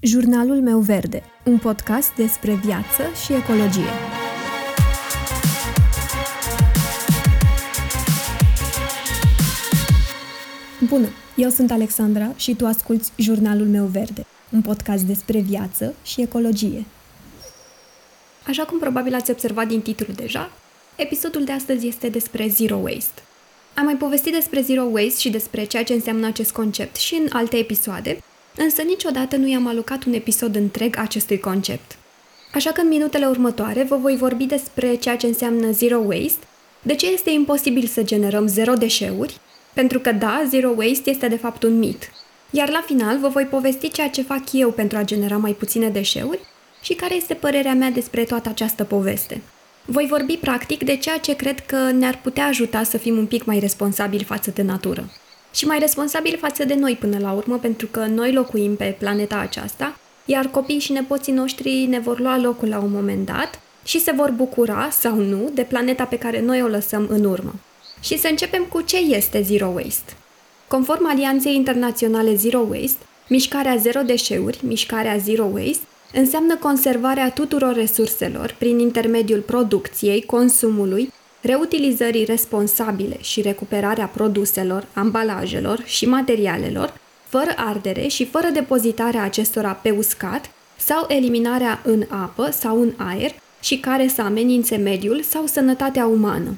Jurnalul meu verde, un podcast despre viață și ecologie. Bună, eu sunt Alexandra și tu asculți Jurnalul meu verde, un podcast despre viață și ecologie. Așa cum probabil ați observat din titlu deja, episodul de astăzi este despre zero waste. Am mai povestit despre zero waste și despre ceea ce înseamnă acest concept și în alte episoade, însă niciodată nu i-am alocat un episod întreg acestui concept. Așa că în minutele următoare vă voi vorbi despre ceea ce înseamnă zero waste, de ce este imposibil să generăm zero deșeuri, pentru că da, zero waste este de fapt un mit. Iar la final vă voi povesti ceea ce fac eu pentru a genera mai puține deșeuri și care este părerea mea despre toată această poveste. Voi vorbi practic de ceea ce cred că ne-ar putea ajuta să fim un pic mai responsabili față de natură și mai responsabil față de noi până la urmă, pentru că noi locuim pe planeta aceasta, iar copiii și nepoții noștri ne vor lua locul la un moment dat și se vor bucura, sau nu, de planeta pe care noi o lăsăm în urmă. Și să începem cu ce este Zero Waste. Conform Alianței Internaționale Zero Waste, mișcarea zero deșeuri, mișcarea Zero Waste, înseamnă conservarea tuturor resurselor prin intermediul producției, consumului reutilizării responsabile și recuperarea produselor, ambalajelor și materialelor, fără ardere și fără depozitarea acestora pe uscat sau eliminarea în apă sau în aer și care să amenințe mediul sau sănătatea umană.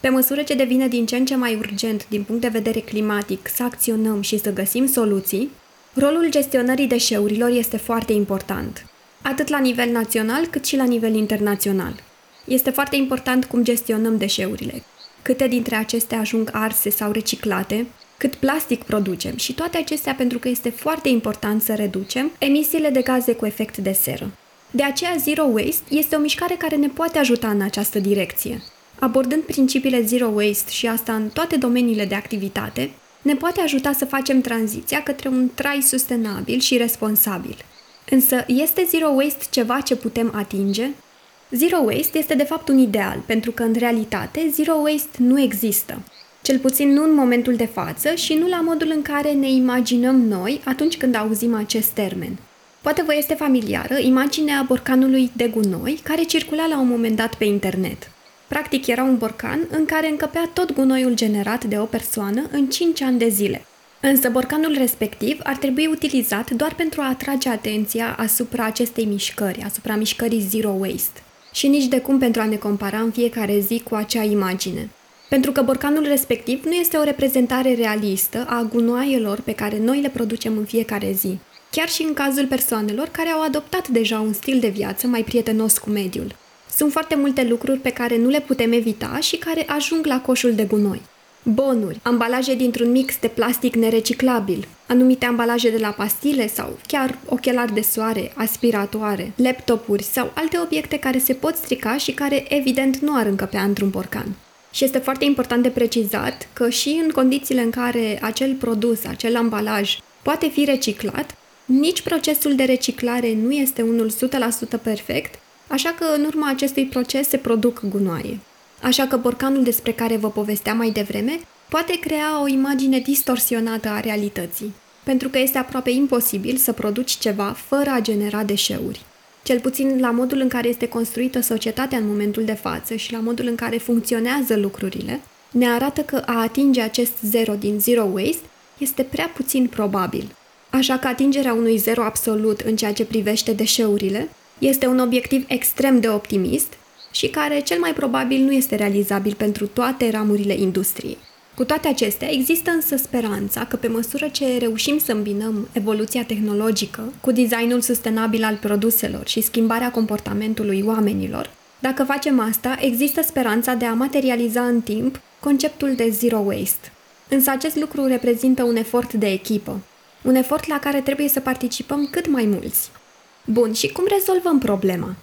Pe măsură ce devine din ce în ce mai urgent din punct de vedere climatic să acționăm și să găsim soluții, rolul gestionării deșeurilor este foarte important, atât la nivel național cât și la nivel internațional. Este foarte important cum gestionăm deșeurile, câte dintre acestea ajung arse sau reciclate, cât plastic producem și toate acestea pentru că este foarte important să reducem emisiile de gaze cu efect de seră. De aceea Zero Waste este o mișcare care ne poate ajuta în această direcție. Abordând principiile Zero Waste și asta în toate domeniile de activitate, ne poate ajuta să facem tranziția către un trai sustenabil și responsabil. Însă, este Zero Waste ceva ce putem atinge? Zero waste este de fapt un ideal, pentru că în realitate zero waste nu există. Cel puțin nu în momentul de față și nu la modul în care ne imaginăm noi atunci când auzim acest termen. Poate vă este familiară imaginea borcanului de gunoi care circula la un moment dat pe internet. Practic era un borcan în care încăpea tot gunoiul generat de o persoană în 5 ani de zile. Însă borcanul respectiv ar trebui utilizat doar pentru a atrage atenția asupra acestei mișcări, asupra mișcării zero waste și nici de cum pentru a ne compara în fiecare zi cu acea imagine. Pentru că borcanul respectiv nu este o reprezentare realistă a gunoaielor pe care noi le producem în fiecare zi, chiar și în cazul persoanelor care au adoptat deja un stil de viață mai prietenos cu mediul. Sunt foarte multe lucruri pe care nu le putem evita și care ajung la coșul de gunoi bonuri, ambalaje dintr-un mix de plastic nereciclabil, anumite ambalaje de la pastile sau chiar ochelari de soare, aspiratoare, laptopuri sau alte obiecte care se pot strica și care evident nu ar încăpea într-un borcan. Și este foarte important de precizat că și în condițiile în care acel produs, acel ambalaj poate fi reciclat, nici procesul de reciclare nu este unul 100% perfect, așa că în urma acestui proces se produc gunoaie. Așa că borcanul despre care vă povesteam mai devreme poate crea o imagine distorsionată a realității, pentru că este aproape imposibil să produci ceva fără a genera deșeuri. Cel puțin la modul în care este construită societatea în momentul de față și la modul în care funcționează lucrurile, ne arată că a atinge acest zero din zero waste este prea puțin probabil. Așa că atingerea unui zero absolut în ceea ce privește deșeurile este un obiectiv extrem de optimist și care cel mai probabil nu este realizabil pentru toate ramurile industriei. Cu toate acestea, există însă speranța că pe măsură ce reușim să îmbinăm evoluția tehnologică cu designul sustenabil al produselor și schimbarea comportamentului oamenilor, dacă facem asta, există speranța de a materializa în timp conceptul de zero waste. Însă acest lucru reprezintă un efort de echipă, un efort la care trebuie să participăm cât mai mulți. Bun, și cum rezolvăm problema?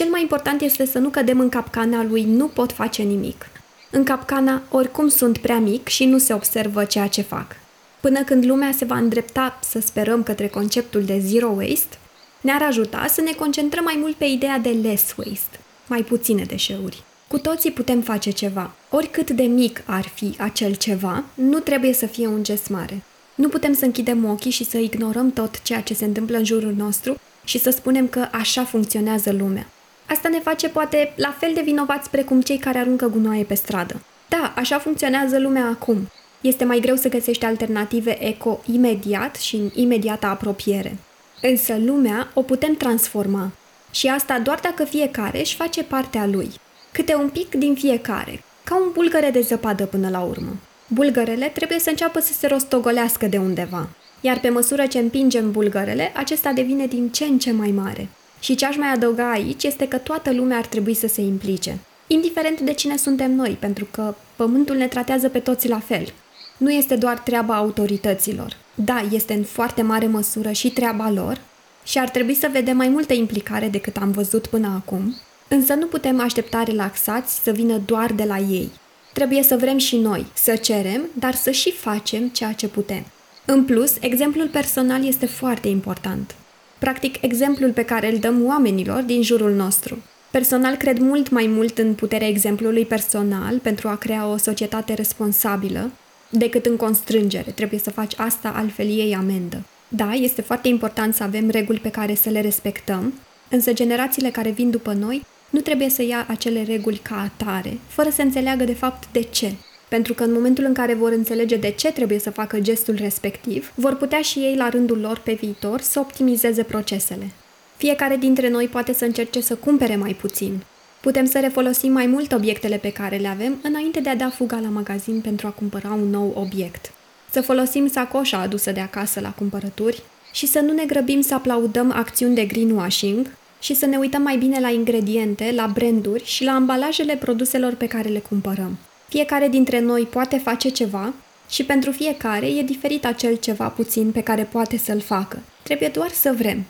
Cel mai important este să nu cădem în capcana lui nu pot face nimic. În capcana oricum sunt prea mic și nu se observă ceea ce fac. Până când lumea se va îndrepta, să sperăm, către conceptul de zero waste, ne-ar ajuta să ne concentrăm mai mult pe ideea de less waste, mai puține deșeuri. Cu toții putem face ceva. Oricât de mic ar fi acel ceva, nu trebuie să fie un gest mare. Nu putem să închidem ochii și să ignorăm tot ceea ce se întâmplă în jurul nostru și să spunem că așa funcționează lumea. Asta ne face poate la fel de vinovați precum cei care aruncă gunoaie pe stradă. Da, așa funcționează lumea acum. Este mai greu să găsești alternative eco imediat și în imediată apropiere. Însă lumea o putem transforma. Și asta doar dacă fiecare își face partea lui. Câte un pic din fiecare, ca un bulgăre de zăpadă până la urmă. Bulgărele trebuie să înceapă să se rostogolească de undeva. Iar pe măsură ce împingem bulgărele, acesta devine din ce în ce mai mare. Și ce aș mai adăuga aici este că toată lumea ar trebui să se implice. Indiferent de cine suntem noi, pentru că pământul ne tratează pe toți la fel. Nu este doar treaba autorităților. Da, este în foarte mare măsură și treaba lor și ar trebui să vedem mai multă implicare decât am văzut până acum, însă nu putem aștepta relaxați să vină doar de la ei. Trebuie să vrem și noi, să cerem, dar să și facem ceea ce putem. În plus, exemplul personal este foarte important. Practic, exemplul pe care îl dăm oamenilor din jurul nostru. Personal, cred mult mai mult în puterea exemplului personal pentru a crea o societate responsabilă decât în constrângere. Trebuie să faci asta, altfel ei amendă. Da, este foarte important să avem reguli pe care să le respectăm, însă generațiile care vin după noi nu trebuie să ia acele reguli ca atare, fără să înțeleagă de fapt de ce. Pentru că în momentul în care vor înțelege de ce trebuie să facă gestul respectiv, vor putea și ei la rândul lor pe viitor să optimizeze procesele. Fiecare dintre noi poate să încerce să cumpere mai puțin. Putem să refolosim mai mult obiectele pe care le avem înainte de a da fuga la magazin pentru a cumpăra un nou obiect. Să folosim sacoșa adusă de acasă la cumpărături și să nu ne grăbim să aplaudăm acțiuni de greenwashing și să ne uităm mai bine la ingrediente, la branduri și la ambalajele produselor pe care le cumpărăm. Fiecare dintre noi poate face ceva și pentru fiecare e diferit acel ceva puțin pe care poate să-l facă. Trebuie doar să vrem.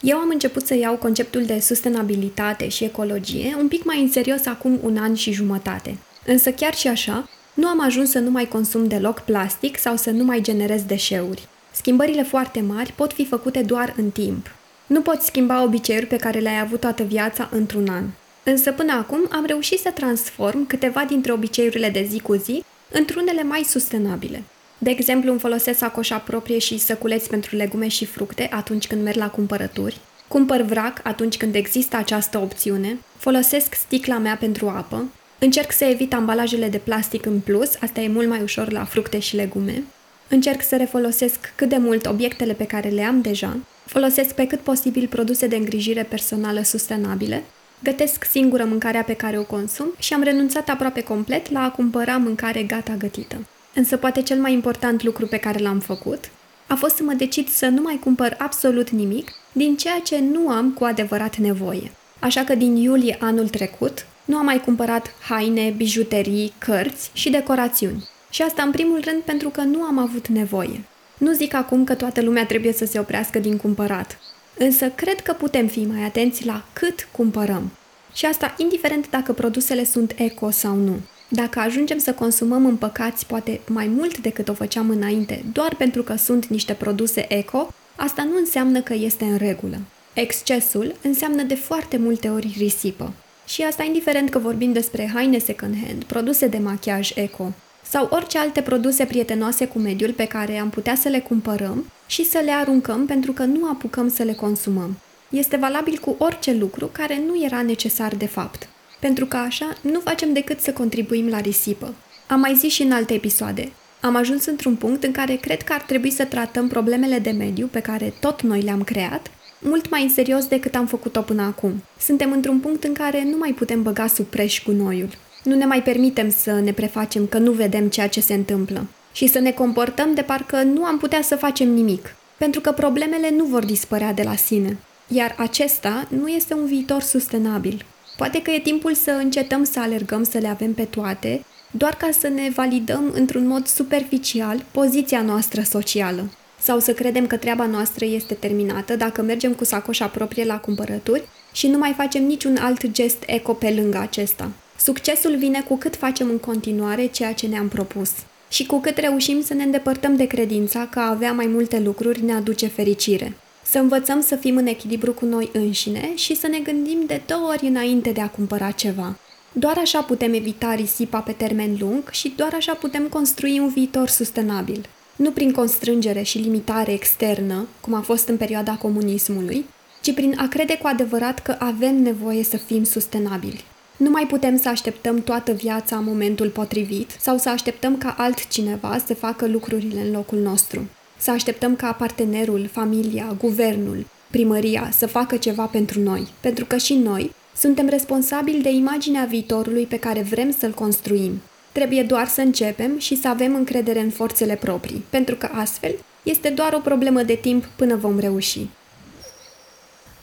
Eu am început să iau conceptul de sustenabilitate și ecologie un pic mai în serios acum un an și jumătate. Însă chiar și așa, nu am ajuns să nu mai consum deloc plastic sau să nu mai generez deșeuri. Schimbările foarte mari pot fi făcute doar în timp. Nu poți schimba obiceiuri pe care le-ai avut toată viața într-un an. Însă până acum am reușit să transform câteva dintre obiceiurile de zi cu zi într-unele mai sustenabile. De exemplu, îmi folosesc sacoșa proprie și săculeți pentru legume și fructe atunci când merg la cumpărături, cumpăr vrac atunci când există această opțiune, folosesc sticla mea pentru apă, încerc să evit ambalajele de plastic în plus, asta e mult mai ușor la fructe și legume, încerc să refolosesc cât de mult obiectele pe care le am deja, folosesc pe cât posibil produse de îngrijire personală sustenabile Gătesc singură mâncarea pe care o consum și am renunțat aproape complet la a cumpăra mâncare gata gătită. Însă poate cel mai important lucru pe care l-am făcut a fost să mă decid să nu mai cumpăr absolut nimic din ceea ce nu am cu adevărat nevoie. Așa că din iulie anul trecut nu am mai cumpărat haine, bijuterii, cărți și decorațiuni. Și asta în primul rând pentru că nu am avut nevoie. Nu zic acum că toată lumea trebuie să se oprească din cumpărat. Însă cred că putem fi mai atenți la cât cumpărăm. Și asta indiferent dacă produsele sunt eco sau nu. Dacă ajungem să consumăm împăcați poate mai mult decât o făceam înainte, doar pentru că sunt niște produse eco, asta nu înseamnă că este în regulă. Excesul înseamnă de foarte multe ori risipă. Și asta indiferent că vorbim despre haine second-hand, produse de machiaj eco sau orice alte produse prietenoase cu mediul pe care am putea să le cumpărăm și să le aruncăm pentru că nu apucăm să le consumăm. Este valabil cu orice lucru care nu era necesar de fapt, pentru că așa nu facem decât să contribuim la risipă. Am mai zis și în alte episoade. Am ajuns într-un punct în care cred că ar trebui să tratăm problemele de mediu pe care tot noi le-am creat mult mai în serios decât am făcut-o până acum. Suntem într-un punct în care nu mai putem băga sub preș cu noiul. Nu ne mai permitem să ne prefacem că nu vedem ceea ce se întâmplă și să ne comportăm de parcă nu am putea să facem nimic, pentru că problemele nu vor dispărea de la sine. Iar acesta nu este un viitor sustenabil. Poate că e timpul să încetăm să alergăm să le avem pe toate, doar ca să ne validăm într-un mod superficial poziția noastră socială. Sau să credem că treaba noastră este terminată dacă mergem cu sacoșa proprie la cumpărături și nu mai facem niciun alt gest eco pe lângă acesta. Succesul vine cu cât facem în continuare ceea ce ne-am propus și cu cât reușim să ne îndepărtăm de credința că a avea mai multe lucruri ne aduce fericire. Să învățăm să fim în echilibru cu noi înșine și să ne gândim de două ori înainte de a cumpăra ceva. Doar așa putem evita risipa pe termen lung și doar așa putem construi un viitor sustenabil. nu prin constrângere și limitare externă, cum a fost în perioada comunismului, ci prin a crede cu adevărat că avem nevoie să fim sustenabili. Nu mai putem să așteptăm toată viața în momentul potrivit sau să așteptăm ca altcineva să facă lucrurile în locul nostru. Să așteptăm ca partenerul, familia, guvernul, primăria să facă ceva pentru noi, pentru că și noi suntem responsabili de imaginea viitorului pe care vrem să-l construim. Trebuie doar să începem și să avem încredere în forțele proprii, pentru că astfel este doar o problemă de timp până vom reuși.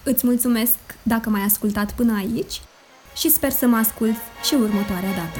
Îți mulțumesc dacă m-ai ascultat până aici și sper să mă ascult și următoarea dată.